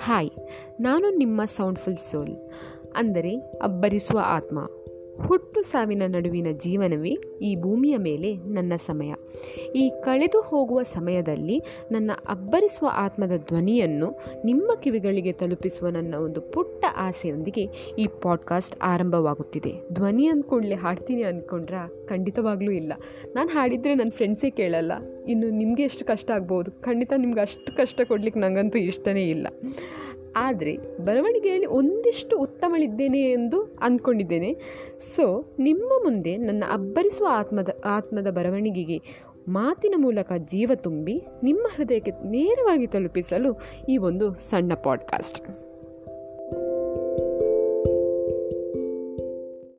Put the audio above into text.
Hi ನಾನು ನಿಮ್ಮ soundful ಸೋಲ್. ಅಂದರೆ ಅಬ್ಬರಿಸುವ ಆತ್ಮ. ಹುಟ್ಟು ಸಾವಿನ ನಡುವಿನ ಜೀವನವೇ ಈ ಭೂಮಿಯ ಮೇಲೆ ನನ್ನ ಸಮಯ. ಈ ಕಳೆದು ಹೋಗುವ ಸಮಯದಲ್ಲಿ ನನ್ನ ಅಬ್ಬರಿಸುವ ಆತ್ಮದ ಧ್ವನಿಯನ್ನು ನಿಮ್ಮ ಕಿವಿಗಳಿಗೆ ತಲುಪಿಸುವ ನನ್ನ ಒಂದು ಪುಟ್ಟ ಆಸೆಯೊಂದಿಗೆ ಈ ಪಾಡ್ಕಾಸ್ಟ್ ಆರಂಭವಾಗುತ್ತಿದೆ. ಧ್ವನಿ ಅಂದ್ಕೊಂಡ್ಲೆ ಹಾಡ್ತೀನಿ ಅಂದ್ಕೊಂಡ್ರೆ ಖಂಡಿತವಾಗ್ಲೂ ಇಲ್ಲ. ನಾನು ಹಾಡಿದರೆ ನನ್ನ ಫ್ರೆಂಡ್ಸೇ ಕೇಳಲ್ಲ. ಇನ್ನು ನಿಮಗೆ ಎಷ್ಟು ಕಷ್ಟ ಆಗ್ಬೋದು? ಖಂಡಿತ ನಿಮ್ಗೆ ಅಷ್ಟು ಕಷ್ಟ ಕೊಡ್ಲಿಕ್ಕೆ ನನಗಂತೂ ಇಷ್ಟನೇ ಇಲ್ಲ. ಆದರೆ ಬರವಣಿಗೆಯಲ್ಲಿ ಒಂದಿಷ್ಟು ಉತ್ತಮಳಿದ್ದೇನೆ ಎಂದು ಅಂದ್ಕೊಂಡಿದ್ದೇನೆ ಸೊ ನಿಮ್ಮ ಮುಂದೆ ನನ್ನ ಅಬ್ಬರಿಸುವ ಆತ್ಮದ ಆತ್ಮದ ಬರವಣಿಗೆಗೆ ಮಾತಿನ ಮೂಲಕ ಜೀವ ತುಂಬಿ ನಿಮ್ಮ ಹೃದಯಕ್ಕೆ ನೇರವಾಗಿ ತಲುಪಿಸಲು ಈ ಒಂದು ಸಣ್ಣ ಪಾಡ್ಕಾಸ್ಟ್